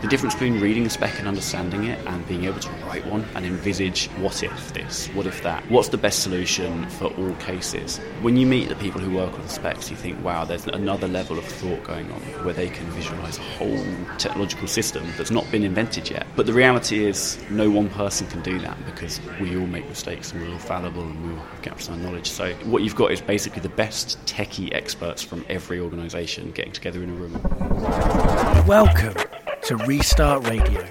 The difference between reading a spec and understanding it and being able to write one and envisage what if this, what if that, what's the best solution for all cases. When you meet the people who work on specs, you think, wow, there's another level of thought going on where they can visualize a whole technological system that's not been invented yet. But the reality is, no one person can do that because we all make mistakes and we're all fallible and we all have gaps in our knowledge. So, what you've got is basically the best techie experts from every organization getting together in a room. Welcome to Restart Radio.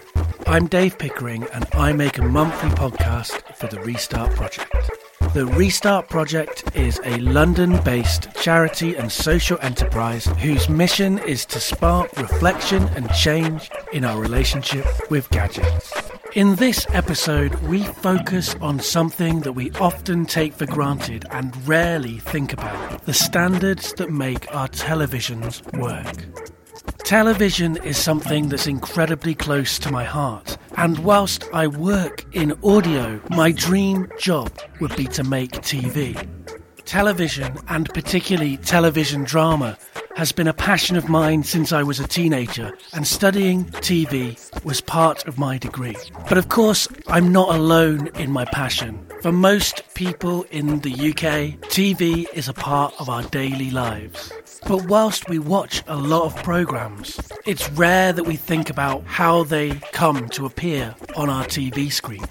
I'm Dave Pickering and I make a monthly podcast for the Restart Project. The Restart Project is a London based charity and social enterprise whose mission is to spark reflection and change in our relationship with gadgets. In this episode, we focus on something that we often take for granted and rarely think about the standards that make our televisions work. Television is something that's incredibly close to my heart, and whilst I work in audio, my dream job would be to make TV. Television, and particularly television drama, has been a passion of mine since I was a teenager, and studying TV was part of my degree. But of course, I'm not alone in my passion. For most people in the UK, TV is a part of our daily lives. But whilst we watch a lot of programs, it's rare that we think about how they come to appear on our TV screens.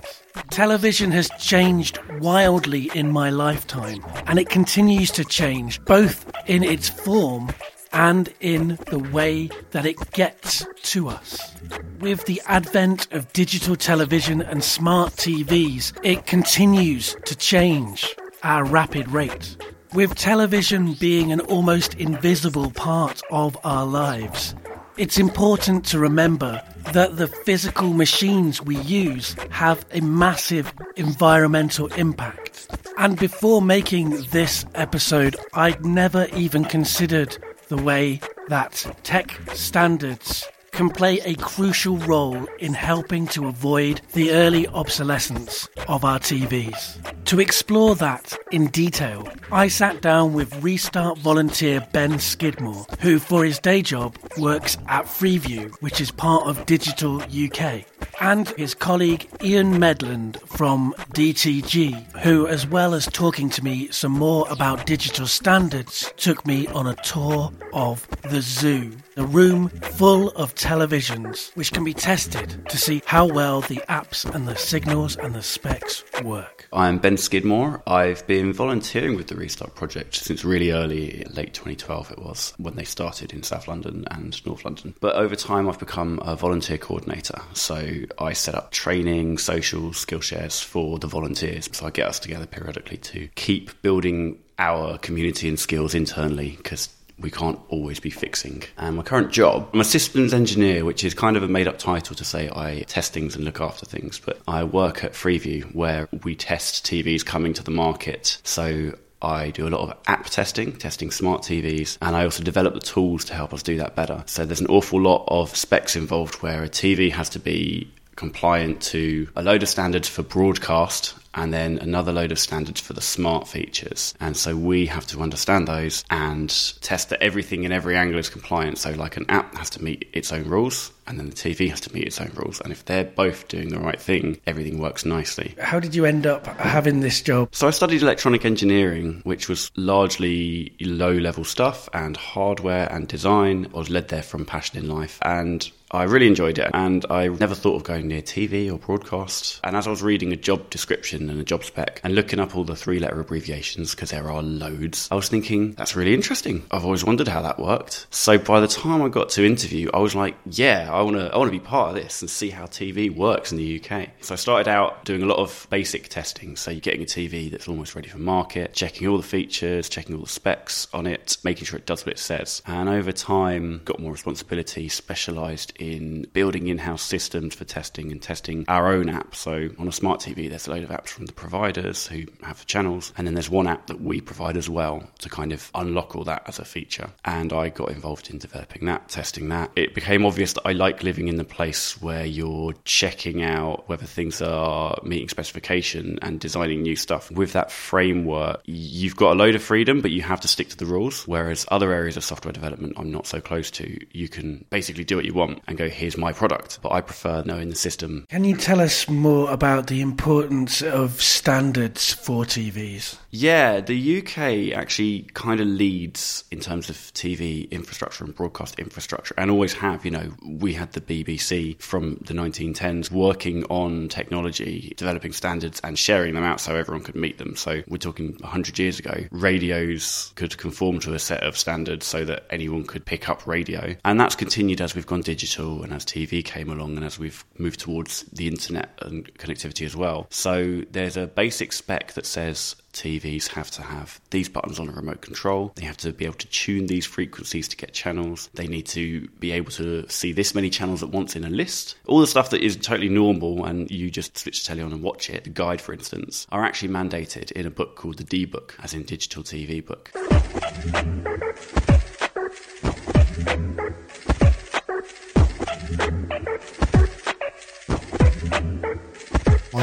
Television has changed wildly in my lifetime, and it continues to change both in its form and in the way that it gets to us. With the advent of digital television and smart TVs, it continues to change at a rapid rate. With television being an almost invisible part of our lives, it's important to remember that the physical machines we use have a massive environmental impact. And before making this episode, I'd never even considered the way that tech standards can play a crucial role in helping to avoid the early obsolescence of our TVs. To explore that in detail, I sat down with Restart volunteer Ben Skidmore, who for his day job works at Freeview, which is part of Digital UK, and his colleague Ian Medland from DTG, who, as well as talking to me some more about digital standards, took me on a tour of the zoo, a room full of televisions which can be tested to see how well the apps and the signals and the specs work. I'm Ben Skidmore. I've been volunteering with the Restart Project since really early, late 2012 it was, when they started in South London and North London. But over time, I've become a volunteer coordinator. So I set up training, social skill shares for the volunteers. So I get us together periodically to keep building our community and skills internally because we can't always be fixing. And my current job, I'm a systems engineer, which is kind of a made up title to say I test things and look after things. But I work at Freeview where we test TVs coming to the market. So I do a lot of app testing, testing smart TVs, and I also develop the tools to help us do that better. So there's an awful lot of specs involved where a TV has to be compliant to a load of standards for broadcast and then another load of standards for the smart features. And so we have to understand those and test that everything in every angle is compliant. So, like an app has to meet its own rules, and then the TV has to meet its own rules. And if they're both doing the right thing, everything works nicely. How did you end up having this job? So, I studied electronic engineering, which was largely low level stuff and hardware and design. I was led there from passion in life. And I really enjoyed it, and I never thought of going near TV or broadcast. And as I was reading a job description and a job spec and looking up all the three letter abbreviations, because there are loads, I was thinking, that's really interesting. I've always wondered how that worked. So by the time I got to interview, I was like, yeah, I want to I want to be part of this and see how TV works in the UK. So I started out doing a lot of basic testing. So you're getting a TV that's almost ready for market, checking all the features, checking all the specs on it, making sure it does what it says. And over time, got more responsibility, specialized in building in house systems for testing and testing our own app. So on a smart TV, there's a load of apps apps from the providers who have the channels, and then there's one app that we provide as well to kind of unlock all that as a feature. And I got involved in developing that, testing that. It became obvious that I like living in the place where you're checking out whether things are meeting specification and designing new stuff. With that framework, you've got a load of freedom, but you have to stick to the rules. Whereas other areas of software development I'm not so close to, you can basically do what you want and go, here's my product. But I prefer knowing the system. Can you tell us more about the importance of standards for TVs? Yeah, the UK actually kind of leads in terms of TV infrastructure and broadcast infrastructure, and always have. You know, we had the BBC from the 1910s working on technology, developing standards, and sharing them out so everyone could meet them. So we're talking 100 years ago, radios could conform to a set of standards so that anyone could pick up radio, and that's continued as we've gone digital and as TV came along and as we've moved towards the internet and connectivity as well. So there's a basic spec that says TVs have to have these buttons on a remote control. They have to be able to tune these frequencies to get channels. They need to be able to see this many channels at once in a list. All the stuff that is totally normal and you just switch the telly on and watch it, the guide, for instance, are actually mandated in a book called the D Book, as in Digital TV Book.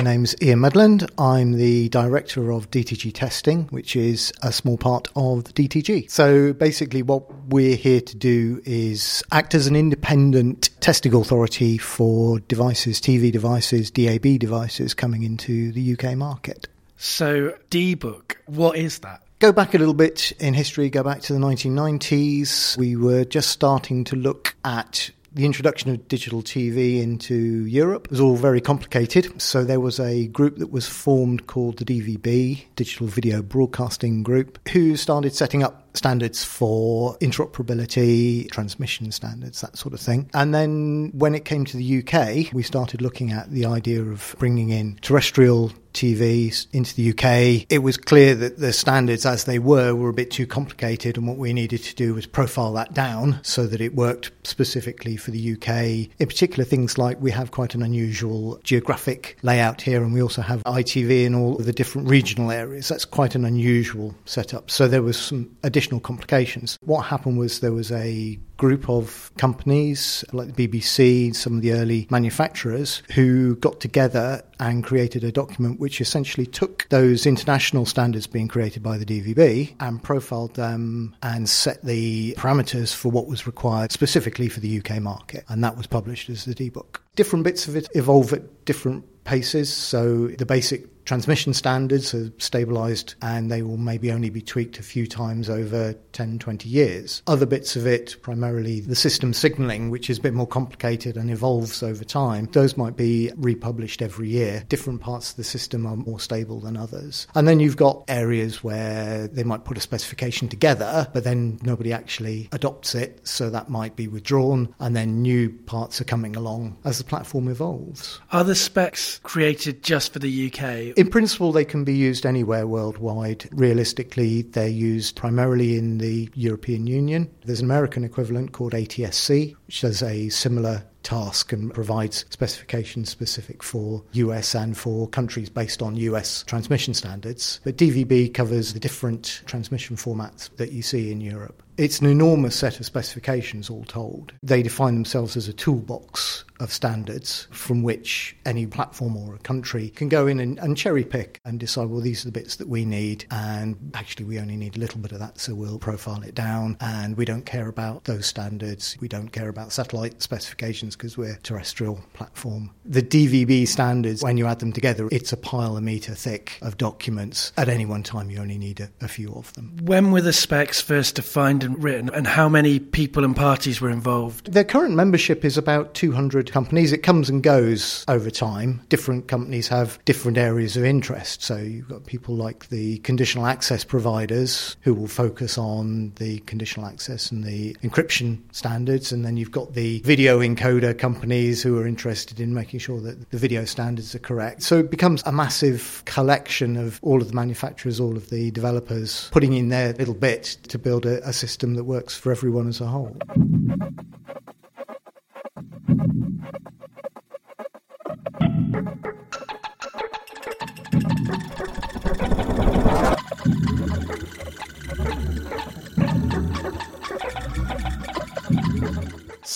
Name's Ian Medland. I'm the director of DTG testing, which is a small part of the DTG. So basically, what we're here to do is act as an independent testing authority for devices, TV devices, DAB devices coming into the UK market. So, D-Book, what is that? Go back a little bit in history, go back to the 1990s. We were just starting to look at the introduction of digital TV into Europe was all very complicated. So there was a group that was formed called the DVB, Digital Video Broadcasting Group, who started setting up standards for interoperability, transmission standards, that sort of thing. And then when it came to the UK, we started looking at the idea of bringing in terrestrial TVs into the UK. It was clear that the standards as they were were a bit too complicated, and what we needed to do was profile that down so that it worked specifically for the UK. In particular, things like we have quite an unusual geographic layout here, and we also have ITV in all of the different regional areas. That's quite an unusual setup. So there was some additional complications. What happened was there was a group of companies like the BBC, some of the early manufacturers, who got together and created a document which essentially took those international standards being created by the DVB and profiled them and set the parameters for what was required specifically for the UK market. And that was published as the D book. Different bits of it evolve at different paces. So the basic transmission standards are stabilized and they will maybe only be tweaked a few times over 10, 20 years. Other bits of it, primarily the system signaling, which is a bit more complicated and evolves over time, those might be republished every year. Different parts of the system are more stable than others. And then you've got areas where they might put a specification together, but then nobody actually adopts it. So that might be withdrawn and then new parts are coming along as the platform evolves. Are the specs created just for the UK in principle, they can be used anywhere worldwide. Realistically, they're used primarily in the European Union. There's an American equivalent called ATSC, which does a similar task and provides specifications specific for US and for countries based on US transmission standards. But DVB covers the different transmission formats that you see in Europe. It's an enormous set of specifications, all told. They define themselves as a toolbox of standards from which any platform or a country can go in and, and, cherry pick and decide, well, these are the bits that we need. And actually, we only need a little bit of that, so we'll profile it down. And we don't care about those standards. We don't care about satellite specifications because we're a terrestrial platform. The DVB standards, when you add them together, it's a pile a meter thick of documents. At any one time, you only need a, a few of them. When were the specs first defined and written, and how many people and parties were involved? Their current membership is about 200 companies. It comes and goes over time. Different companies have different areas of interest. So you've got people like the conditional access providers who will focus on the conditional access and the encryption standards, and then you've got the video encoder companies who are interested in making sure that the video standards are correct. So it becomes a massive collection of all of the manufacturers, all of the developers putting in their little bit to build a, a system that works for everyone as a whole.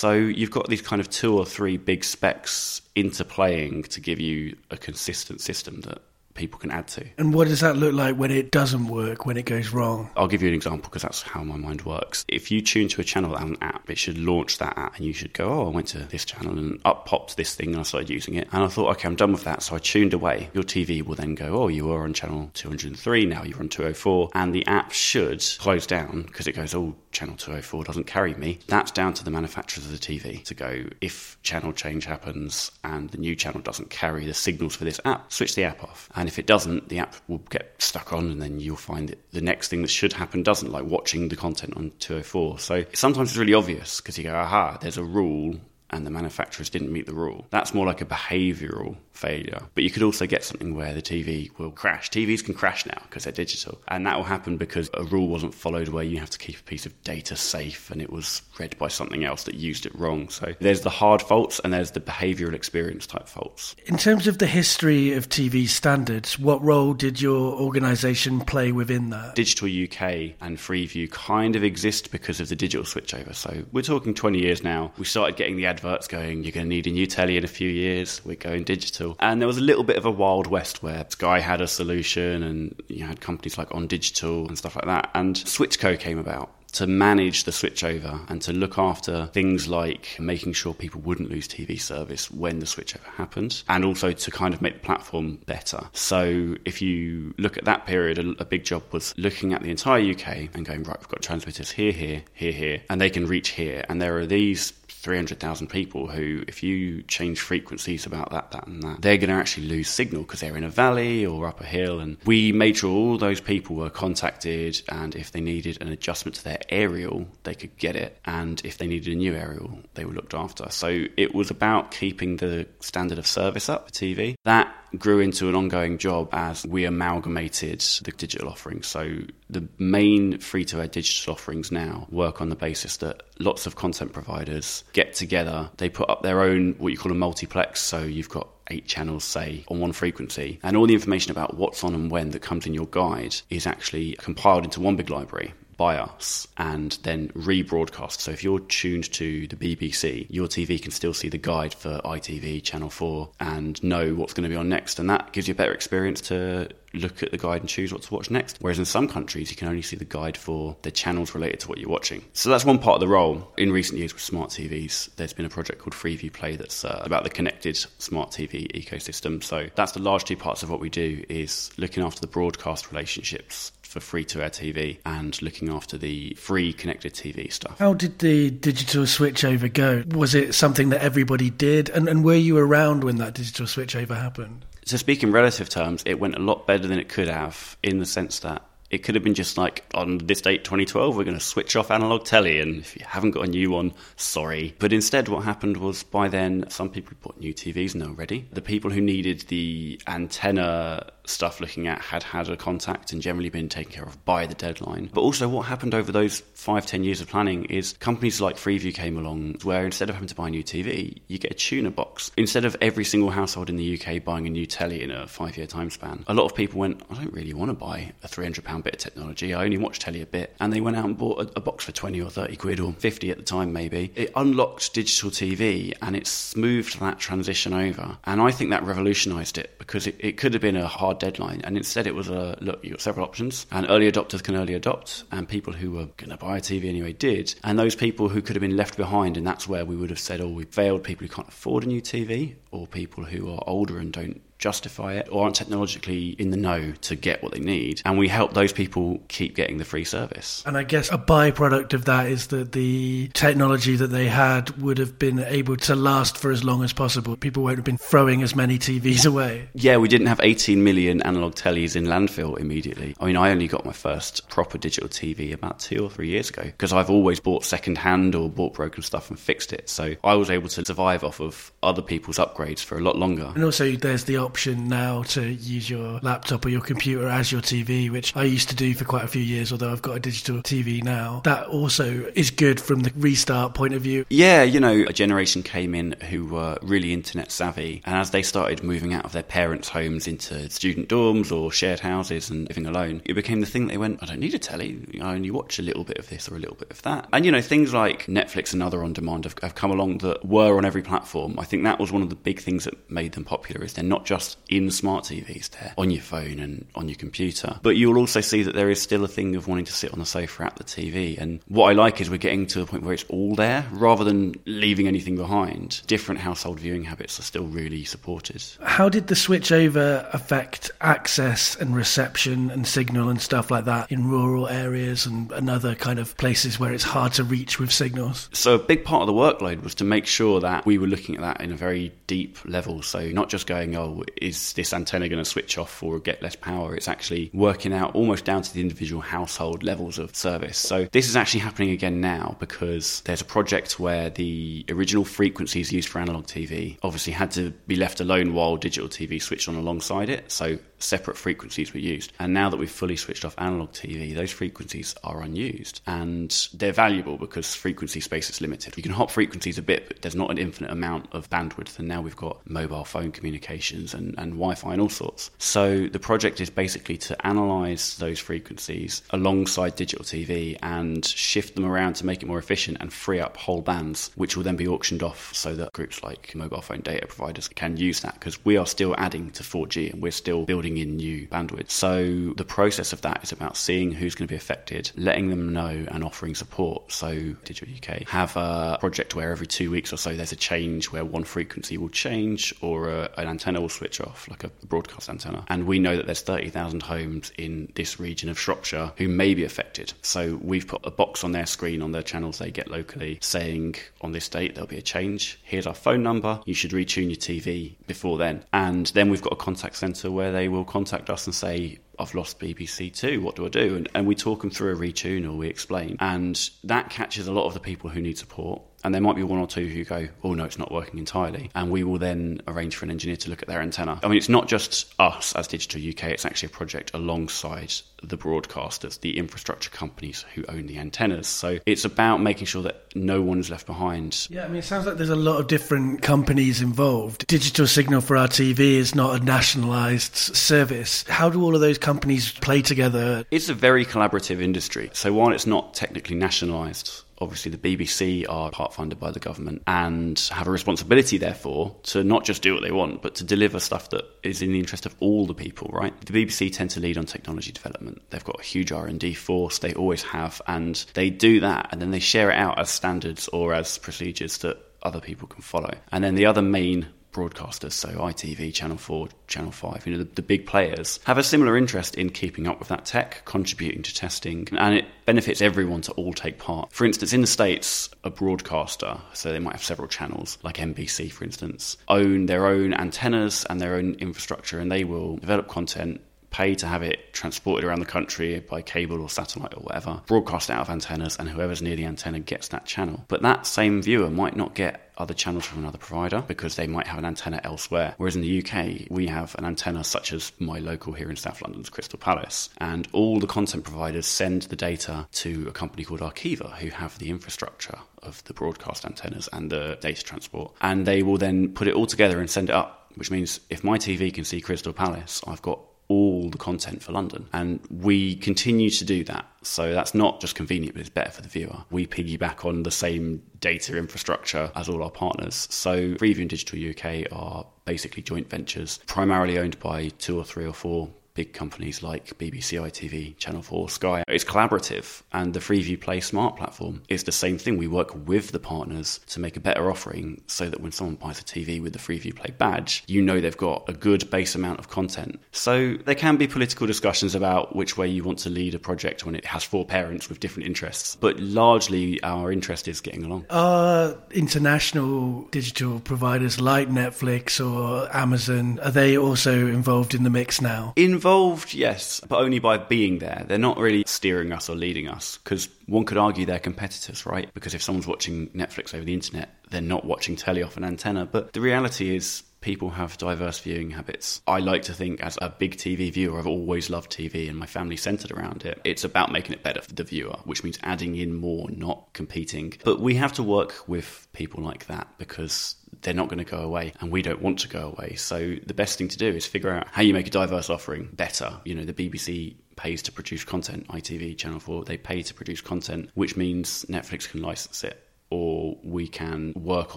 So you've got these kind of two or three big specs interplaying to give you a consistent system that people can add to. And what does that look like when it doesn't work, when it goes wrong? I'll give you an example because that's how my mind works. If you tune to a channel on an app, it should launch that app and you should go, oh, I went to this channel and up popped this thing and I started using it. And I thought, okay, I'm done with that. So I tuned away. Your TV will then go, oh, you were on channel 203, now you're on 204. And the app should close down because it goes, oh, channel 204 doesn't carry me. That's down to the manufacturers of the TV to go, if channel change happens and the new channel doesn't carry the signals for this app, switch the app off. And if it doesn't, the app will get stuck on, and then you'll find that the next thing that should happen doesn't, like watching the content on 204. So sometimes it's really obvious because you go, aha, there's a rule and the manufacturers didn't meet the rule. That's more like a behavioural failure. But you could also get something where the TV will crash. TVs can crash now because they're digital. And that will happen because a rule wasn't followed where you have to keep a piece of data safe and it was read by something else that used it wrong. So there's the hard faults and there's the behavioural experience type faults. In terms of the history of TV standards, what role did your organisation play within that? Digital UK and Freeview kind of exist because of the digital switchover. So we're talking 20 years now. We started getting the adverts going, you're going to need a new telly in a few years. We're going digital. And there was a little bit of a wild west where Sky had a solution and you had companies like On Digital and stuff like that. And Switchco came about to manage the switchover and to look after things like making sure people wouldn't lose TV service when the switchover happened, and also to kind of make the platform better. So, if you look at that period, a, big job was looking at the entire UK and going, right, we've got transmitters here, here, here, here, and they can reach here. And there are these 300,000 people who, if you change frequencies about that, that, and that, they're going to actually lose signal because they're in a valley or up a hill. And we made sure all those people were contacted, and if they needed an adjustment to their aerial, they could get it. And if they needed a new aerial, they were looked after. So it was about keeping the standard of service up for TV. That grew into an ongoing job as we amalgamated the digital offerings. So the main free to air digital offerings now work on the basis that lots of content providers get together, they put up their own, what you call a multiplex. So you've got eight channels, say, on one frequency. And all the information about what's on and when that comes in your guide is actually compiled into one big library by us and then rebroadcast. So if you're tuned to the BBC, your TV can still see the guide for ITV, Channel 4, and know what's going to be on next. And that gives you a better experience to look at the guide and choose what to watch next. Whereas in some countries, you can only see the guide for the channels related to what you're watching. So that's one part of the role. In recent years with smart TVs, there's been a project called Freeview Play that's uh, about the connected smart TV ecosystem. So that's the large two parts of what we do is looking after the broadcast relationships for free to air TV and looking after the free connected TV stuff. How did the digital switchover go? Was it something that everybody did? And, and were you around when that digital switchover happened? To speak in relative terms, it went a lot better than it could have in the sense that it could have been just like on this date 2012 we're going to switch off analog telly and if you haven't got a new one sorry. But instead what happened was by then some people bought new tvs and they were ready the people who needed the antenna stuff looking at had had a contact and generally been taken care of by the deadline. But also, what happened over those five, ten years of planning is companies like Freeview came along where instead of having to buy a new TV, you get a tuner box. Instead of every single household in the UK buying a new telly in a five year time span, a lot of people went, I don't really want to buy a £300 bit of technology. I only watch telly a bit. And they went out and bought a, a box for 20 or 30 quid or 50 at the time, maybe. It unlocked digital TV and it smoothed that transition over. And I think that revolutionised it because it, it could have been a hard deadline. And instead, it was a look, you've got several options, and early adopters can early adopt, and people who were going to buy a TV anyway did. And those people who could have been left behind, and that's where we would have said, oh, we failed people who can't afford a new TV, or people who are older and don't justify it or aren't technologically in the know to get what they need. And we help those people keep getting the free service. And I guess a byproduct of that is that the technology that they had would have been able to last for as long as possible. People won't have been throwing as many TVs away. Yeah, we didn't have 18 million analog tellies in landfill immediately. I mean, I only got my first proper digital TV about two or three years ago because I've always bought second hand or bought broken stuff and fixed it. So I was able to survive off of other people's upgrades for a lot longer. And also, there's the option now to use your laptop or your computer as your TV, which I used to do for quite a few years, although I've got a digital TV now. That also is good from the restart point of view. Yeah, you know, a generation came in who were really internet savvy, and as they started moving out of their parents' homes into student dorms or shared houses and living alone, it became the thing they went, I don't need a telly, I only watch a little bit of this or a little bit of that. And, you know, things like Netflix and other on demand have, have come along that were on every platform. I think that was one of the big things that made them popular is they're not just in smart TVs, they're on your phone and on your computer. But you'll also see that there is still a thing of wanting to sit on the sofa at the TV. And what I like is we're getting to a point where it's all there rather than leaving anything behind. Different household viewing habits are still really supported. How did the switch over affect access and reception and signal and stuff like that in rural areas and, and other kind of places where it's hard to reach with signals? So, a big part of the workload was to make sure that we were looking at that in a very deep level. So, not just going, oh, is this antenna going to switch off or get less power? It's actually working out almost down to the individual household levels of service. So, this is actually happening again now because there's a project where the original frequencies used for analog TV obviously had to be left alone while digital TV switched on alongside it. So, separate frequencies were used. And now that we've fully switched off analog TV, those frequencies are unused and they're valuable because frequency space is limited. You can hop frequencies a bit, but there's not an infinite amount of bandwidth. And now we've got mobile phone communications and, and Wi Fi and all sorts. So the project is basically to analyze those frequencies alongside digital TV and shift them around to make it more efficient and free up whole bands, which will then be auctioned off so that groups like mobile phone data providers can use that because we are still adding to 4G and we're still building in new bandwidth. So the process of that is about seeing who's going to be affected, letting them know and offering support. So Digital UK have a project where every two weeks or so there's a change where one frequency will change or a, an antenna will switch off, like a broadcast antenna. And we know that there's 30,000 homes in this region of Shropshire who may be affected. So we've put a box on their screen on their channels they get locally saying on this date there'll be a change. Here's our phone number. You should retune your TV before then. And then we've got a contact centre where they will contact us and say, I've lost BBC Two. What do I do? And, and we talk them through a retune or we explain. And that catches a lot of the people who need support. And there might be one or two who go, oh no, it's not working entirely. And we will then arrange for an engineer to look at their antenna. I mean, it's not just us as Digital UK, it's actually a project alongside the broadcasters, the infrastructure companies who own the antennas. So it's about making sure that no one is left behind. Yeah, I mean, it sounds like there's a lot of different companies involved. Digital Signal for our TV is not a nationalised service. How do all of those companies play together? It's a very collaborative industry. So while it's not technically nationalised, obviously the BBC are part funded by the government and have a responsibility therefore to not just do what they want but to deliver stuff that is in the interest of all the people right? The BBC tend to lead on technology development. They've got a huge R&D force. They always have and they do that and then they share it out as standards or as procedures that other people can follow. And then the other main broadcasters, so ITV, Channel 4, Channel 5, you know, the, the, big players, have a similar interest in keeping up with that tech, contributing to testing, and it benefits everyone to all take part. For instance, in the States, a broadcaster, so they might have several channels, like NBC, for instance, own their own antennas and their own infrastructure, and they will develop content pay to have it transported around the country by cable or satellite or whatever, broadcast out of antennas, and whoever's near the antenna gets that channel. But that same viewer might not get other channels from another provider because they might have an antenna elsewhere. Whereas in the UK, we have an antenna such as my local here in South London's Crystal Palace, and all the content providers send the data to a company called Arqiva, who have the infrastructure of the broadcast antennas and the data transport, and they will then put it all together and send it up. Which means if my TV can see Crystal Palace, I've got all the content for London. And we continue to do that. So that's not just convenient, but it's better for the viewer. We piggyback on the same data infrastructure as all our partners. So Freeview and Digital UK are basically joint ventures, primarily owned by two or three or four big companies like BBC ITV, Channel 4, Sky. It's collaborative, and the Freeview Play Smart platform is the same thing. We work with the partners to make a better offering so that when someone buys a TV with the Freeview Play badge, you know they've got a good base amount of content. So there can be political discussions about which way you want to lead a project when it has four parents with different interests, but largely our interest is getting along. Are international digital providers like Netflix or Amazon, are they also involved in the mix now? In Involved, yes, but only by being there. They're not really steering us or leading us because one could argue they're competitors, right? Because if someone's watching Netflix over the internet, they're not watching telly off an antenna. But the reality is, people have diverse viewing habits. I like to think, as a big TV viewer, I've always loved TV and my family centered around it. It's about making it better for the viewer, which means adding in more, not competing. But we have to work with people like that because they're not going to go away and we don't want to go away. So the best thing to do is figure out how you make a diverse offering better. You know, the BBC pays to produce content, ITV, Channel 4, they pay to produce content, which means Netflix can license it or we can work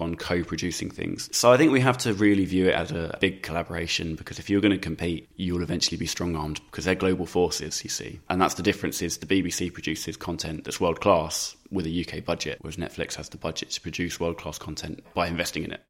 on co-producing things. So I think we have to really view it as a big collaboration because if you're going to compete, you'll eventually be strong-armed because they're global forces, you see. And that's the difference is the BBC produces content that's world class with a UK budget, whereas Netflix has the budget to produce world-class content by investing in it.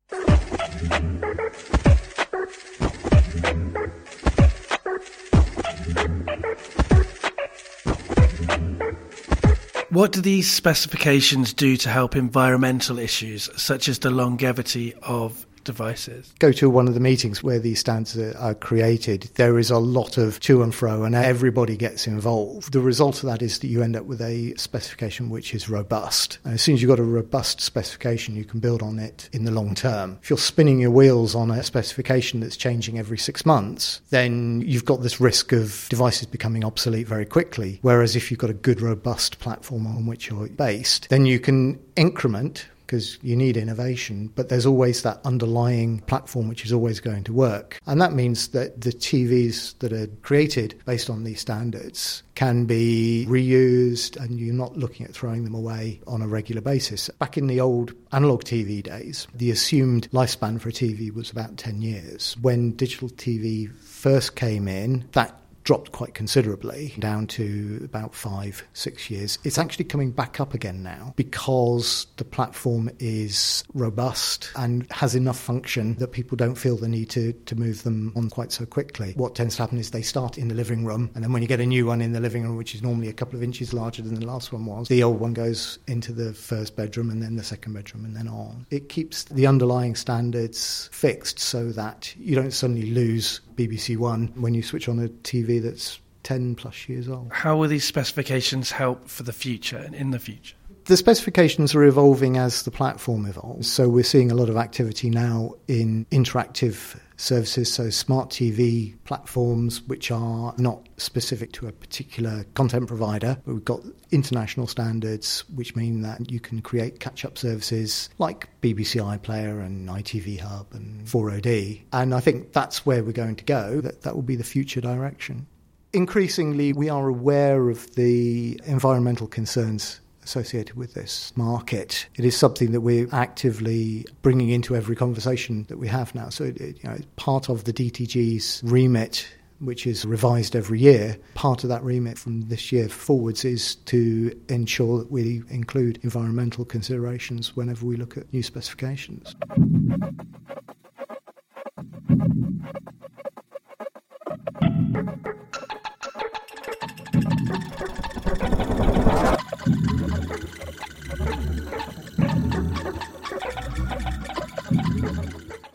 What do these specifications do to help environmental issues, such as the longevity of devices. Go to one of the meetings where these standards are created. There is a lot of to and fro, and everybody gets involved. The result of that is that you end up with a specification which is robust. And as soon as you've got a robust specification, you can build on it in the long term. If you're spinning your wheels on a specification that's changing every six months, then you've got this risk of devices becoming obsolete very quickly. Whereas if you've got a good, robust platform on which you're based, then you can increment because you need innovation, but there's always that underlying platform which is always going to work. And that means that the TVs that are created based on these standards can be reused and you're not looking at throwing them away on a regular basis. Back in the old analog TV days, the assumed lifespan for a TV was about 10 years. When digital TV first came in, that dropped quite considerably down to about five, six years. It's actually coming back up again now because the platform is robust and has enough function that people don't feel the need to, to move them on quite so quickly. What tends to happen is they start in the living room, and then when you get a new one in the living room, which is normally a couple of inches larger than the last one was, the old one goes into the first bedroom and then the second bedroom and then on. It keeps the underlying standards fixed so that you don't suddenly lose BBC One when you switch on a TV that's 10 plus years old. How will these specifications help for the future and in the future? The specifications are evolving as the platform evolves. So we're seeing a lot of activity now in interactive services, so smart TV platforms, which are not specific to a particular content provider. But we've got international standards, which mean that you can create catch up services like BBC iPlayer and ITV Hub and 4OD. And I think that's where we're going to go, that, that will be the future direction. Increasingly, we are aware of the environmental concerns associated with this market. It is something that we're actively bringing into every conversation that we have now. So, it, you know, part of the DTG's remit which is revised every year. Part of that remit from this year forwards is to ensure that we include environmental considerations whenever we look at new specifications.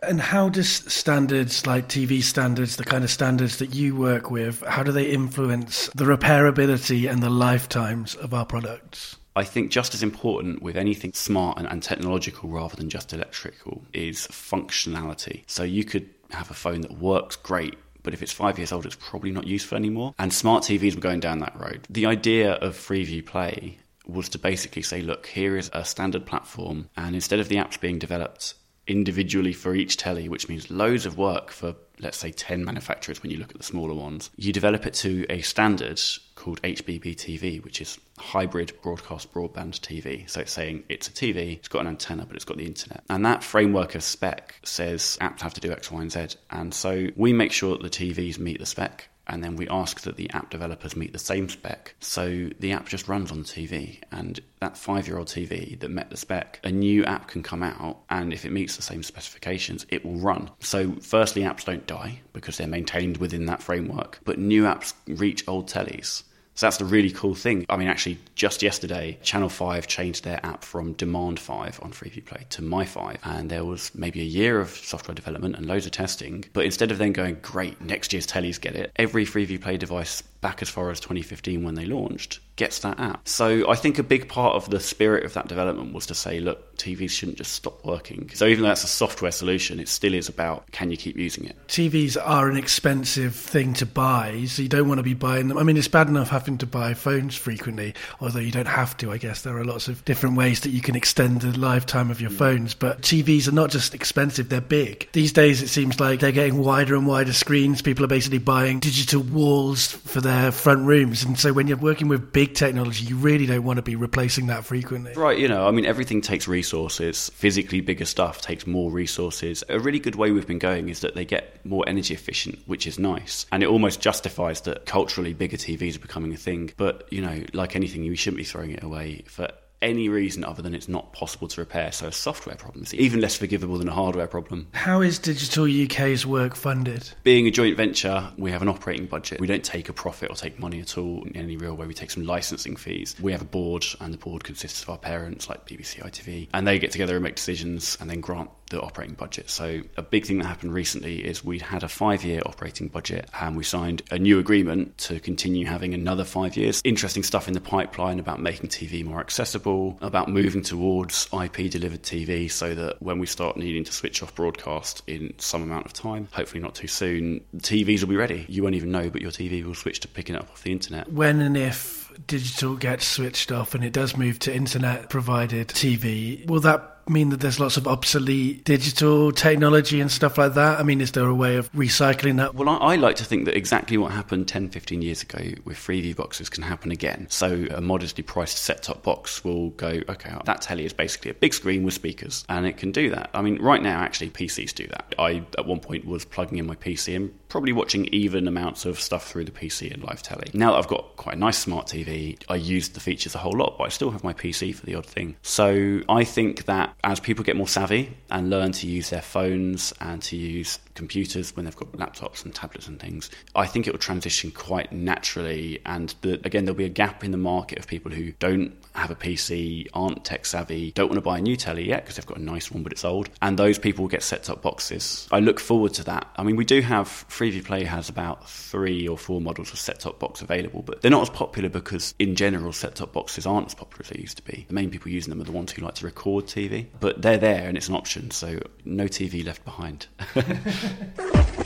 And how does standards like TV standards, the kind of standards that you work with, how do they influence the repairability and the lifetimes of our products? I think just as important with anything smart and, and, technological rather than just electrical is functionality. So you could have a phone that works great. But if it's five years old, it's probably not useful anymore. And smart TVs were going down that road. The idea of Freeview Play was to basically say, look, here is a standard platform, and instead of the apps being developed individually for each telly, which means loads of work for, let's say, 10 manufacturers when you look at the smaller ones. You develop it to a standard called HBBTV, which is hybrid broadcast broadband TV. So it's saying it's a TV, it's got an antenna, but it's got the internet. And that framework of spec says apps have to do X, Y, and Z. And so we make sure that the TVs meet the spec and then we ask that the app developers meet the same spec. So the app just runs on TV, and that five year old TV that met the spec, a new app can come out, and if it meets the same specifications, it will run. So, firstly, apps don't die because they're maintained within that framework, but new apps reach old tellies. So that's the really cool thing. I mean, actually, just yesterday, Channel 5 changed their app from Demand 5 on Freeview Play to My 5. And there was maybe a year of software development and loads of testing. But instead of then going, great, next year's tellies get it, every Freeview Play device back as far as 2015 when they launched, gets that app. So I think a big part of the spirit of that development was to say, look, TVs shouldn't just stop working. So even though that's a software solution, it still is about can you keep using it? TVs are an expensive thing to buy, so you don't want to be buying them. I mean, it's bad enough having to buy phones frequently, although you don't have to, I guess. There are lots of different ways that you can extend the lifetime of your mm. phones, but TVs are not just expensive, they're big. These days, it seems like they're getting wider and wider screens. People are basically buying digital walls for their front rooms. And so when you're working with big technology, you really don't want to be replacing that frequently. Right, you know, I mean, everything takes resources. Physically bigger stuff takes more resources. A really good way we've been going is that they get more energy efficient, which is nice. And it almost justifies that culturally bigger TVs are becoming a thing. But, you know, like anything, you shouldn't be throwing it away for any reason other than it's not possible to repair. So a software problem is even less forgivable than a hardware problem. How is Digital UK's work funded? Being a joint venture, we have an operating budget. We don't take a profit or take money at all in any real way. We take some licensing fees. We have a board, and the board consists of our parents like BBC ITV, and they get together and make decisions and then grant the operating budget. So a big thing that happened recently is we had a five-year operating budget and we signed a new agreement to continue having another five years. Interesting stuff in the pipeline about making TV more accessible, about moving towards IP delivered TV so that when we start needing to switch off broadcast in some amount of time, hopefully not too soon, TVs will be ready. You won't even know, but your TV will switch to picking it up off the internet. When and if digital gets switched off and it does move to internet provided TV, will that mean that there's lots of obsolete digital technology and stuff like that? I mean, is there a way of recycling that? Well, I, I like to think that exactly what happened 10, 15 years ago with Freeview boxes can happen again. So a modestly priced set-top box will go, okay, that telly is basically a big screen with speakers, and it can do that. I mean, right now, actually, PCs do that. I, at one point, was plugging in my PC and probably watching even amounts of stuff through the PC and live telly. Now that I've got quite a nice smart TV, I use the features a whole lot, but I still have my PC for the odd thing. So I think that as people get more savvy and learn to use their phones and to use computers when they've got laptops and tablets and things, I think it will transition quite naturally. And the, again, there'll be a gap in the market of people who don't have a PC, aren't tech savvy, don't want to buy a new telly yet because they've got a nice one but it's old. And those people will get set top boxes. I look forward to that. I mean, we do have Freeview Play has about three or four models of set top box available, but they're not as popular because in general set top boxes aren't as popular as they used to be. The main people using them are the ones who like to record TV, but they're there and it's an option, so no TV left behind.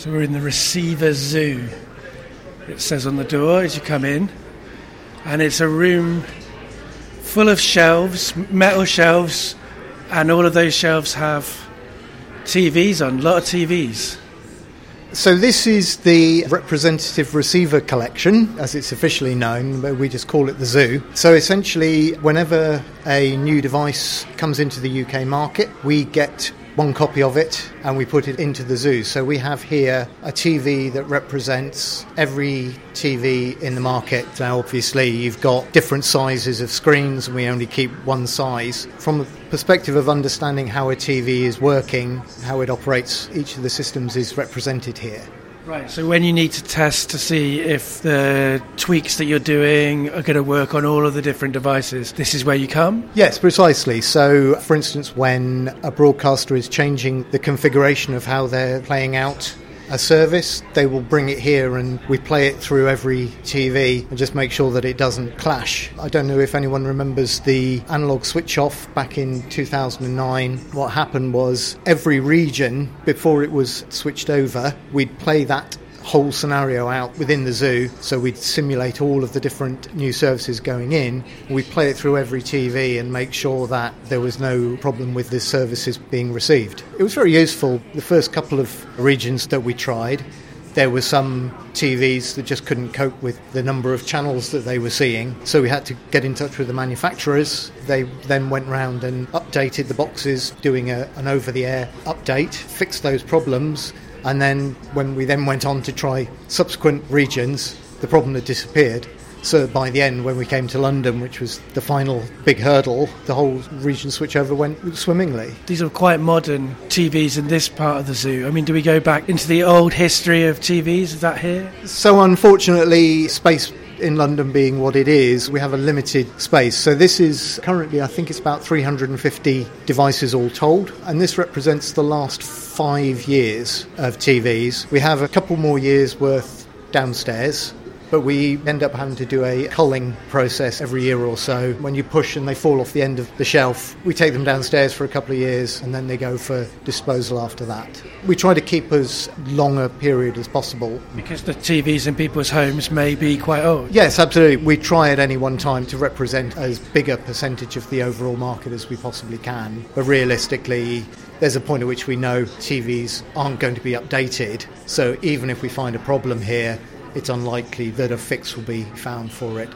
So we're in the receiver zoo. It says on the door as you come in, and it's a room full of shelves, metal shelves, and all of those shelves have TVs on, a lot of TVs. So this is the representative receiver collection, as it's officially known, but we just call it the zoo. So essentially, whenever a new device comes into the UK market, we get one copy of it and we put it into the zoo. So we have here a TV that represents every TV in the market. Now, obviously, you've got different sizes of screens and we only keep one size. From the perspective of understanding how a TV is working, how it operates, each of the systems is represented here. Right, so when you need to test to see if the tweaks that you're doing are going to work on all of the different devices, this is where you come? Yes, precisely. So, for instance, when a broadcaster is changing the configuration of how they're playing out a service, they will bring it here and we play it through every TV and just make sure that it doesn't clash. I don't know if anyone remembers the analog switch off back in 2009. What happened was every region, before it was switched over, we'd play that whole scenario out within the zoo. So we'd simulate all of the different new services going in. We'd play it through every TV and make sure that there was no problem with the services being received. It was very useful. The first couple of regions that we tried, there were some TVs that just couldn't cope with the number of channels that they were seeing. So we had to get in touch with the manufacturers. They then went round and updated the boxes, doing a, an over the air update, fixed those problems and then when we then went on to try subsequent regions, the problem had disappeared. So by the end, when we came to London, which was the final big hurdle, the whole region switchover went swimmingly. These are quite modern TVs in this part of the zoo. I mean, do we go back into the old history of TVs? Is that here? So unfortunately, space in London being what it is, we have a limited space. So this is currently, I think it's about 350 devices all told, and this represents the last five years of TVs. We have a couple more years worth downstairs but we end up having to do a culling process every year or so. When you push and they fall off the end of the shelf, we take them downstairs for a couple of years and then they go for disposal after that. We try to keep as long a period as possible. Because the TVs in people's homes may be quite old. Yes, absolutely. We try at any one time to represent as big a percentage of the overall market as we possibly can. But realistically, there's a point at which we know TVs aren't going to be updated. So even if we find a problem here, it's unlikely that a fix will be found for it.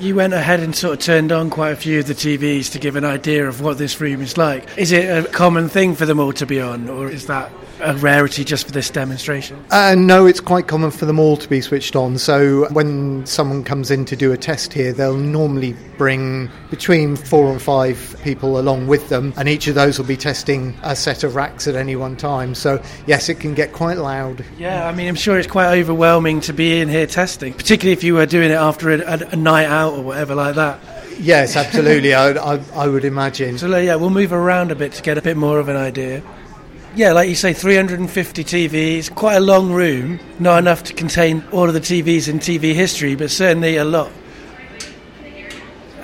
You went ahead and sort of turned on quite a few of the TVs to give an idea of what this room is like. Is it a common thing for them all to be on, or is that a rarity just for this demonstration? Uh, no, it's quite common for them all to be switched on. So when someone comes in to do a test here, they'll normally bring between four and five people along with them, and each of those will be testing a set of racks at any one time. So yes, it can get quite loud. Yeah, I mean, I'm sure it's quite overwhelming to be in here testing, particularly if you were doing it after a, a, a night out or whatever like that. Yes, absolutely. I, I, I, would imagine. So yeah, we'll move around a bit to get a bit more of an idea. Yeah, like you say, 350 TVs, quite a long room, not enough to contain all of the TVs in TV history, but certainly a lot.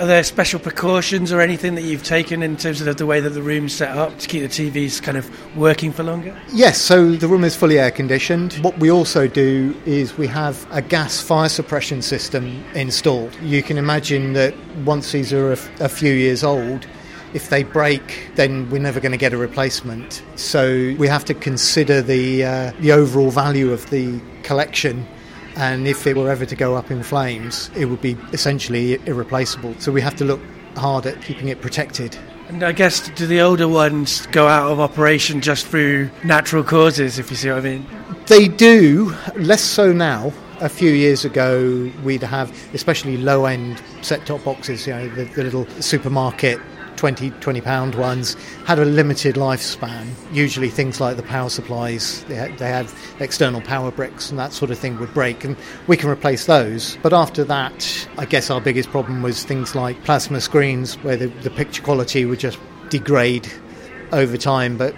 Are there special precautions or anything that you've taken in terms of the way that the room's set up to keep the TVs kind of working for longer? Yes, so the room is fully air conditioned. What we also do is we have a gas fire suppression system installed. You can imagine that once these are a, a few years old, if they break, then we're never going to get a replacement. So we have to consider the uh, the overall value of the collection. And if it were ever to go up in flames, it would be essentially irreplaceable. So we have to look hard at keeping it protected. And I guess do the older ones go out of operation just through natural causes, if you see what I mean? They do, less so now a few years ago, we'd have especially low end set top boxes, you know, the, the, little supermarket 20, 20 pound ones had a limited lifespan. Usually things like the power supplies, they, they have external power bricks and that sort of thing would break and we can replace those. But after that, I guess our biggest problem was things like plasma screens where the, the picture quality would just degrade over time. But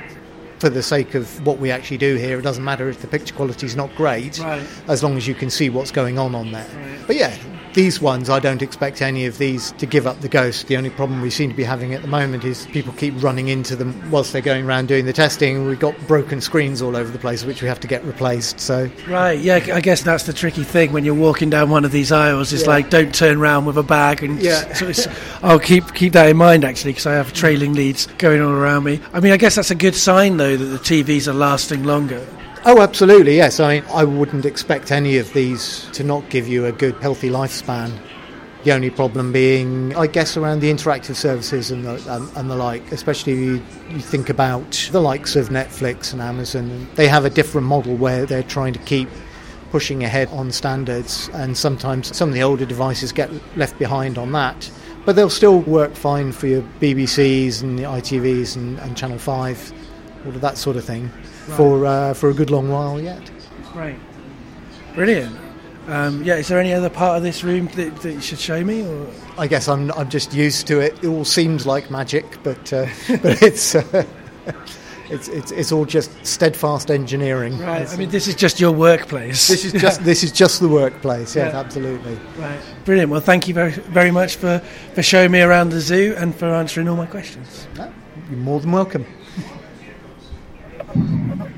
for the sake of what we actually do here, it doesn't matter if the picture quality is not great, right. as long as you can see what's going on on there. Right. But yeah, these ones, I don't expect any of these to give up the ghost. The only problem we seem to be having at the moment is people keep running into them whilst they're going around doing the testing. We've got broken screens all over the place, which we have to get replaced. So right, yeah, I guess that's the tricky thing when you're walking down one of these aisles. It's yeah. like don't turn around with a bag, and yeah. so I'll keep keep that in mind actually because I have trailing leads going all around me. I mean, I guess that's a good sign though that the TVs are lasting longer. Oh, absolutely, yes. I, I wouldn't expect any of these to not give you a good, healthy lifespan. The only problem being, I guess, around the interactive services and the, um, and the like, especially you, you think about the likes of Netflix and Amazon. They have a different model where they're trying to keep pushing ahead on standards, and sometimes some of the older devices get left behind on that. But they'll still work fine for your BBCs and the ITVs and, and Channel 5, all of that sort of thing right. for uh, for a good long while yet. Right, brilliant. Um, yeah, is there any other part of this room that, that, you should show me? Or? I guess I'm I'm just used to it. It all seems like magic, but uh, but it's. Uh, it's, it's, it's all just steadfast engineering. Right. I mean, this is just your workplace. This is just this is just the workplace. Yes, yeah. absolutely. Right. Brilliant. Well, thank you very very much for, for showing me around the zoo and for answering all my questions. you're more than welcome. Thank you.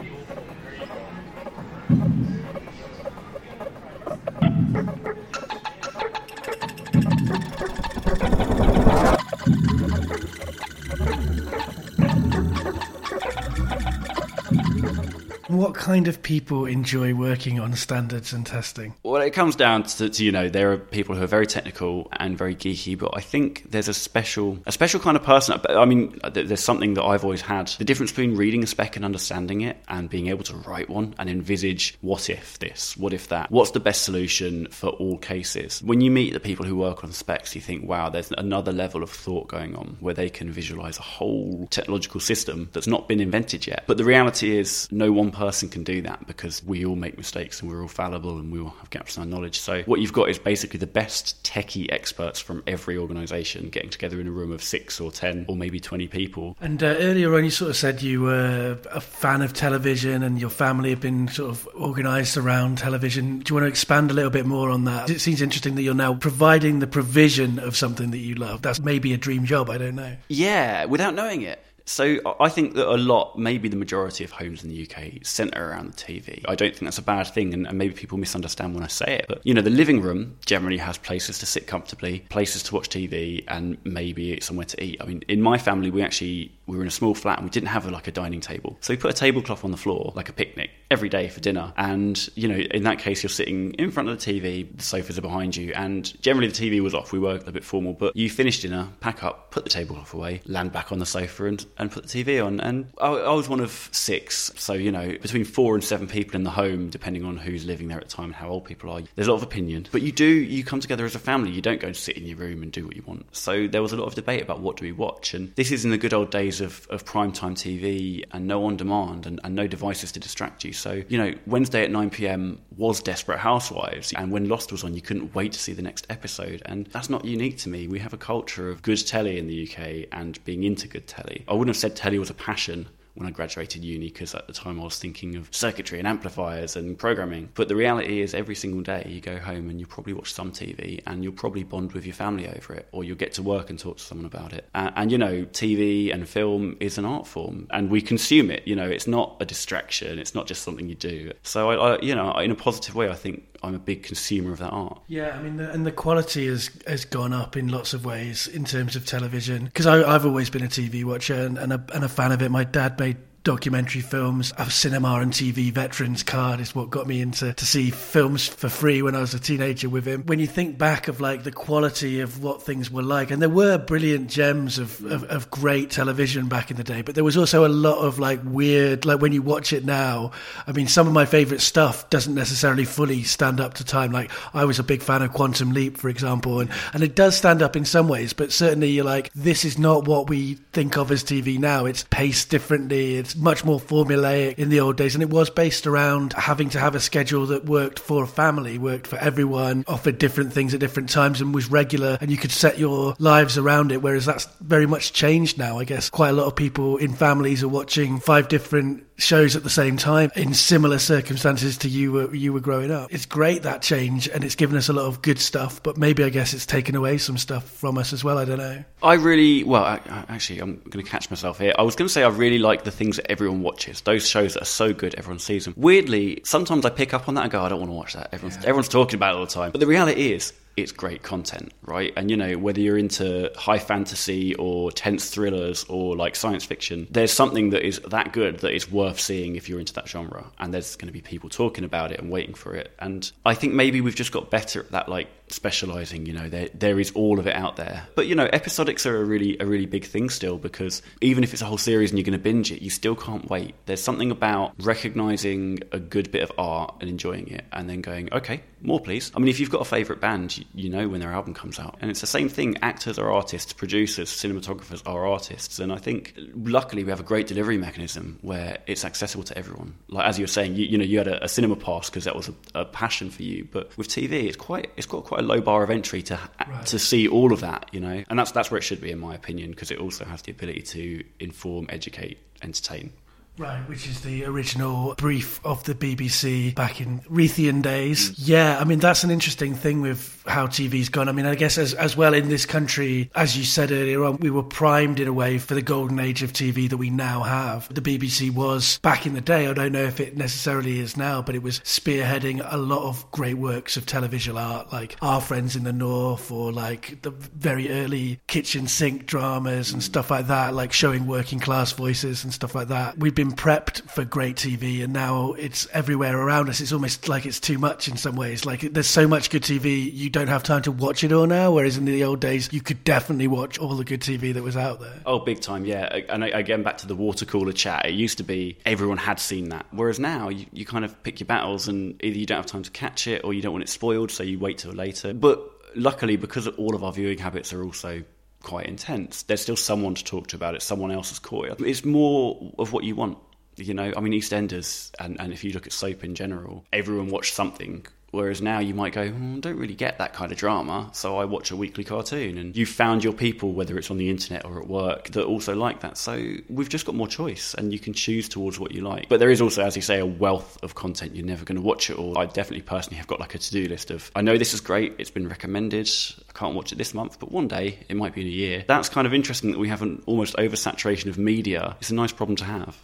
What kind of people enjoy working on standards and testing? Well, it comes down to, to, you know there are people who are very technical and very geeky, but I think there's a special a special kind of person. I mean, there's something that I've always had: the difference between reading a spec and understanding it, and being able to write one and envisage what if this, what if that, what's the best solution for all cases. When you meet the people who work on specs, you think, wow, there's another level of thought going on where they can visualize a whole technological system that's not been invented yet. But the reality is, no one person can do that because we all make mistakes and we're all fallible and we all have gaps in our knowledge. So what you've got is basically the best techie experts from every organisation getting together in a room of six or ten or maybe twenty people. And uh, earlier on, you sort of said you were a fan of television and your family have been sort of organised around television. Do you want to expand a little bit more on that? It seems interesting that you're now providing the provision of something that you love. That's maybe a dream job. I don't know. Yeah, without knowing it. So I think that a lot, maybe the majority of homes in the UK centre around the TV. I don't think that's a bad thing, and, and, maybe people misunderstand when I say it. But you know, the living room generally has places to sit comfortably, places to watch TV, and maybe somewhere to eat. I mean, in my family, we actually we were in a small flat and we didn't have a, like a dining table, so we put a tablecloth on the floor like a picnic every day for dinner. And you know, in that case, you're sitting in front of the TV, the sofas are behind you, and generally the TV was off. We were a bit formal, but you finish dinner, pack up, put the tablecloth away, land back on the sofa, and and put the TV on. And I, I, was one of six, so you know, between four and seven people in the home, depending on who's living there at the time and how old people are. There's a lot of opinion, but you do you come together as a family. You don't go and sit in your room and do what you want. So there was a lot of debate about what do we watch, and this is in the good old days of, of primetime TV and no on demand and, and no devices to distract you. So you know, Wednesday at 9 p.m. was Desperate Housewives, and when Lost was on, you couldn't wait to see the next episode. And that's not unique to me. We have a culture of good telly in the UK and being into good telly. I wouldn't have said telly was a passion when I graduated uni because at the time I was thinking of circuitry and amplifiers and programming. But the reality is, every single day you go home and you probably watch some TV and you'll probably bond with your family over it, or you'll get to work and talk to someone about it. And, and you know, TV and film is an art form, and we consume it. You know, it's not a distraction. It's not just something you do. So I, I you know, in a positive way, I think I'm a big consumer of that art. Yeah, I mean, the, and the quality has has gone up in lots of ways in terms of television. Because I've always been a TV watcher and, and, a, and a fan of it. My dad made documentary films. A cinema and TV veterans card is what got me into to see films for free when I was a teenager with him. When you think back of like the quality of what things were like, and there were brilliant gems of, of, of great television back in the day, but there was also a lot of like weird, like when you watch it now, I mean, some of my favorite stuff doesn't necessarily fully stand up to time. Like I was a big fan of Quantum Leap, for example, and, and it does stand up in some ways, but certainly you're like, this is not what we think of as TV now. It's paced differently. It's much more formulaic in the old days, and it was based around having to have a schedule that worked for a family, worked for everyone, offered different things at different times, and was regular, and you could set your lives around it. Whereas that's very much changed now. I guess quite a lot of people in families are watching five different shows at the same time in similar circumstances to you were you were growing up. It's great that change and it's given us a lot of good stuff, but maybe I guess it's taken away some stuff from us as well. I don't know. I really well, I, I, actually, I'm going to catch myself here. I was going to say I really like the things that everyone watches. Those shows that are so good, everyone sees them. Weirdly, sometimes I pick up on that and go, I don't want to watch that. Everyone's yeah. everyone's talking about it all the time, but the reality is it's great content, right? And you know, whether you're into high fantasy or tense thrillers or like science fiction, there's something that is that good that is worth seeing if you're into that genre. And there's going to be people talking about it and waiting for it. And I think maybe we've just got better at that, like specializing. You know, there there is all of it out there. But you know, episodics are a really a really big thing still because even if it's a whole series and you're going to binge it, you still can't wait. There's something about recognizing a good bit of art and enjoying it, and then going, okay, more please. I mean, if you've got a favorite band, you, you know when their album comes out, and it's the same thing. Actors are artists, producers, cinematographers are artists, and I think luckily we have a great delivery mechanism where it's accessible to everyone. Like as you were saying, you, you know, you had a, a cinema pass because that was a, a passion for you, but with TV, it's quite it's got quite quite a low bar of entry to right. to see all of that, you know, and that's that's where it should be, in my opinion, because it also has the ability to inform, educate, entertain. Right, which is the original brief of the BBC back in Reithian days. Mm. Yeah, I mean, that's an interesting thing with how TV's gone. I mean, I guess as, as well in this country, as you said earlier on, we were primed in a way for the golden age of TV that we now have. The BBC was back in the day, I don't know if it necessarily is now, but it was spearheading a lot of great works of television art, like Our Friends in the North or like the very early kitchen sink dramas and stuff like that, like showing working class voices and stuff like that. We've been been prepped for great TV and now it's everywhere around us. It's almost like it's too much in some ways. Like there's so much good TV, you don't have time to watch it all now. Whereas in the old days, you could definitely watch all the good TV that was out there. Oh, big time, yeah. And again, back to the water cooler chat, it used to be everyone had seen that. Whereas now, you, you kind of pick your battles and either you don't have time to catch it or you don't want it spoiled, so you wait till later. But luckily, because all of our viewing habits are also quite intense. There's still someone to talk to about it. Someone else has caught it. It's more of what you want. You know, I mean, EastEnders, and, and if you look at soap in general, everyone watched something Whereas now you might go, hmm, I don't really get that kind of drama, so I watch a weekly cartoon. And you've found your people, whether it's on the internet or at work, that also like that. So we've just got more choice and you can choose towards what you like. But there is also, as you say, a wealth of content. You're never going to watch it all. I definitely personally have got like a to do list of, I know this is great, it's been recommended, I can't watch it this month, but one day, it might be in a year. That's kind of interesting that we have an almost oversaturation of media. It's a nice problem to have.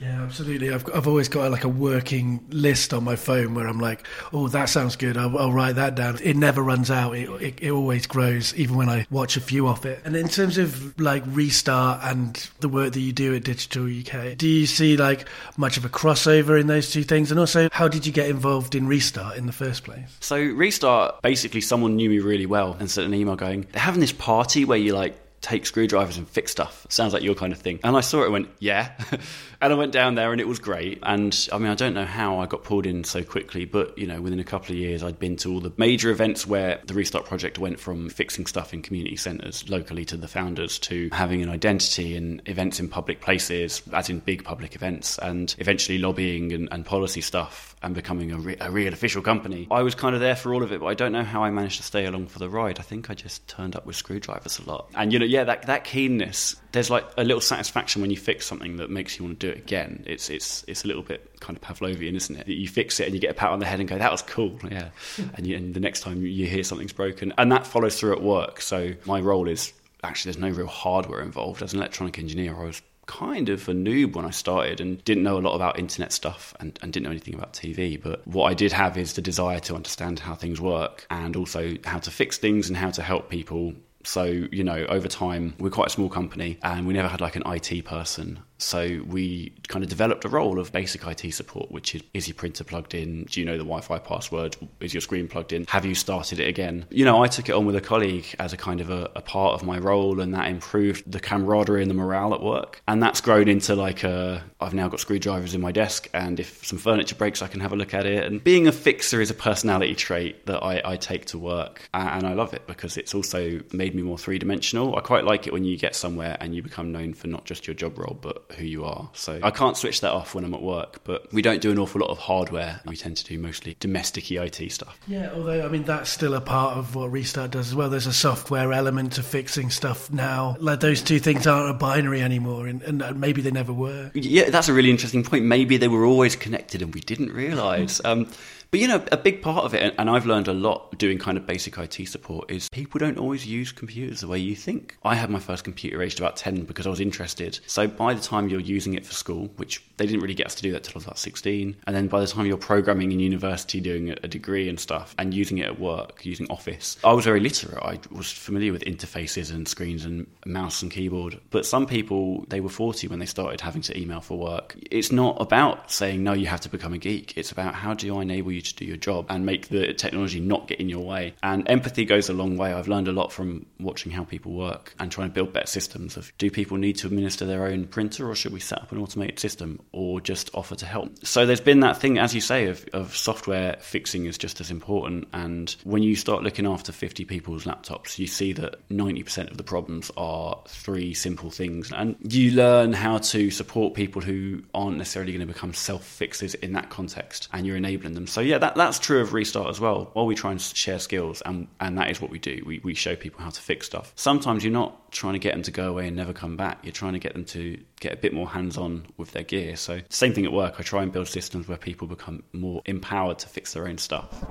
Yeah, absolutely. I've I've always got like a working list on my phone where I'm like, oh, that sounds good. I'll, I'll write that down. It never runs out. It, it, it always grows, even when I watch a few of it. And in terms of like restart and the work that you do at Digital UK, do you see like much of a crossover in those two things? And also, how did you get involved in Restart in the first place? So Restart, basically, someone knew me really well and sent an email going, they're having this party where you like take screwdrivers and fix stuff. Sounds like your kind of thing. And I saw it and went, yeah. and I went down there and it was great. And I mean, I don't know how I got pulled in so quickly, but you know, within a couple of years, I'd been to all the major events where the Restart Project went from fixing stuff in community centres locally to the founders to having an identity in events in public places, as in big public events, and eventually lobbying and, and policy stuff and becoming a, re- a real official company. I was kind of there for all of it, but I don't know how I managed to stay along for the ride. I think I just turned up with screwdrivers a lot. And you know, yeah, that that keenness. There's like a little satisfaction when you fix something that makes you want to do it again. It's it's it's a little bit kind of Pavlovian, isn't it? You fix it and you get a pat on the head and go, "That was cool," yeah. and, you, and the next time you hear something's broken, and that follows through at work. So my role is actually there's no real hardware involved. As an electronic engineer, I was kind of a noob when I started and didn't know a lot about internet stuff and, and, didn't know anything about TV. But what I did have is the desire to understand how things work and also how to fix things and how to help people so, you know, over time, we're quite a small company and we never had like an IT person so we kind of developed a role of basic IT support, which is is your printer plugged in? Do you know the Wi Fi password? Is your screen plugged in? Have you started it again? You know, I took it on with a colleague as a kind of a, a part of my role, and that improved the camaraderie and the morale at work. And that's grown into like a I've now got screwdrivers in my desk, and if some furniture breaks, I can have a look at it. And being a fixer is a personality trait that I, I take to work, and I love it because it's also made me more three dimensional. I quite like it when you get somewhere and you become known for not just your job role, but who you are. So I can't switch that off when I'm at work, but we don't do an awful lot of hardware. We tend to do mostly domestic IT stuff. Yeah, although I mean that's still a part of what Restart does as well. There's a software element to fixing stuff now. Like those two things aren't a binary anymore, and, and maybe they never were. Yeah, that's a really interesting point. Maybe they were always connected and we didn't realise. um, but you know, a big part of it, and I've learned a lot doing kind of basic IT support, is people don't always use computers the way you think. I had my first computer aged about 10 because I was interested. So by the time you're using it for school, which they didn't really get us to do that till I was about 16, and then by the time you're programming in university, doing a degree and stuff, and using it at work, using Office, I was very literate. I was familiar with interfaces and screens and mouse and keyboard. But some people, they were 40 when they started having to email for work. It's not about saying, no, you have to become a geek. It's about how do I enable you you to do your job and make the technology not get in your way. And empathy goes a long way. I've learned a lot from watching how people work and trying to build better systems of do people need to administer their own printer or should we set up an automated system or just offer to help? So there's been that thing, as you say, of, of software fixing is just as important. And when you start looking after 50 people's laptops, you see that 90% of the problems are three simple things. And you learn how to support people who aren't necessarily going to become self fixers in that context and you're enabling them. So that, that's true of Restart as well. While we try and share skills, and, and that is what we do, we, we show people how to fix stuff. Sometimes you're not trying to get them to go away and never come back. You're trying to get them to get a bit more hands on with their gear. So, same thing at work. I try and build systems where people become more empowered to fix their own stuff.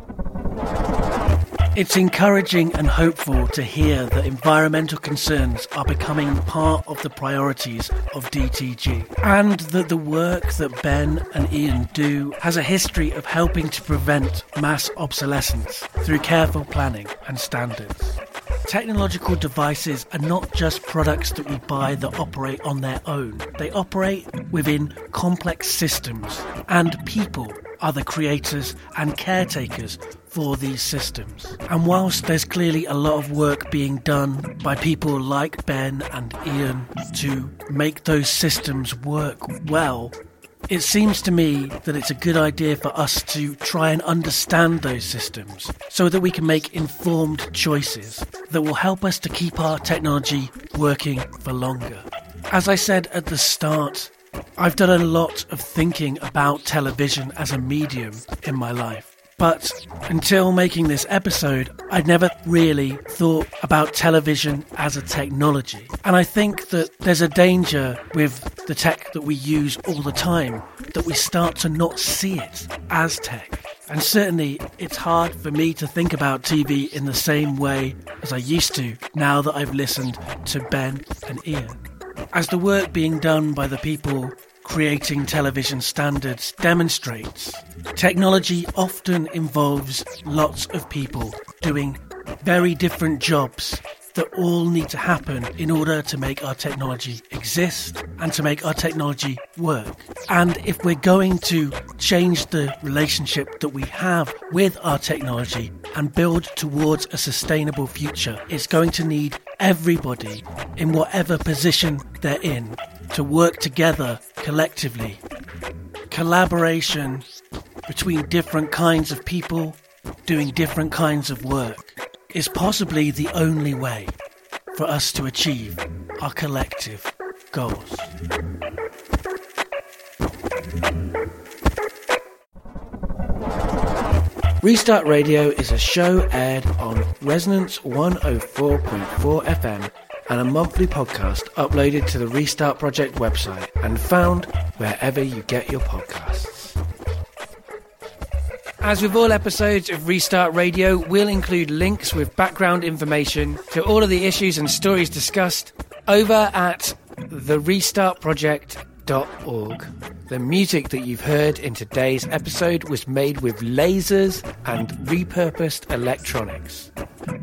It's encouraging and hopeful to hear that environmental concerns are becoming part of the priorities of DTG, and that the work that Ben and Ian do has a history of helping to prevent mass obsolescence through careful planning and standards. Technological devices are not just products that we buy that operate on their own. They operate within complex systems, and people are the creators and caretakers for these systems. And whilst there's clearly a lot of work being done by people like Ben and Ian to make those systems work well, it seems to me that it's a good idea for us to try and understand those systems so that we can make informed choices that will help us to keep our technology working for longer. As I said at the start, I've done a lot of thinking about television as a medium in my life. But until making this episode, I'd never really thought about television as a technology. And I think that there's a danger with the tech that we use all the time that we start to not see it as tech. And certainly, it's hard for me to think about TV in the same way as I used to now that I've listened to Ben and Ian. As the work being done by the people creating television standards demonstrates, technology often involves lots of people doing very different jobs that all need to happen in order to make our technology exist and to make our technology work. And if we're going to change the relationship that we have with our technology and build towards a sustainable future, it's going to need everybody in whatever position they're in to work together collectively. Collaboration between different kinds of people doing different kinds of work is possibly the only way for us to achieve our collective goals. Restart Radio is a show aired on Resonance 104.4 FM and a monthly podcast uploaded to the Restart Project website and found wherever you get your podcasts. As with all episodes of Restart Radio, we'll include links with background information to all of the issues and stories discussed over at therestartproject.org. The music that you've heard in today's episode was made with lasers and repurposed electronics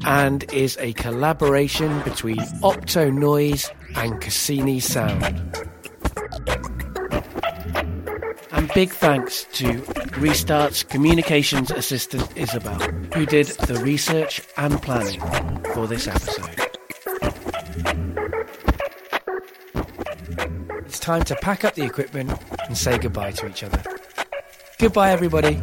and is a collaboration between Opto Noise and Cassini Sound. And big thanks to Restart's communications assistant Isabel, who did the research and planning for this episode. It's time to pack up the equipment and say goodbye to each other. Goodbye, everybody.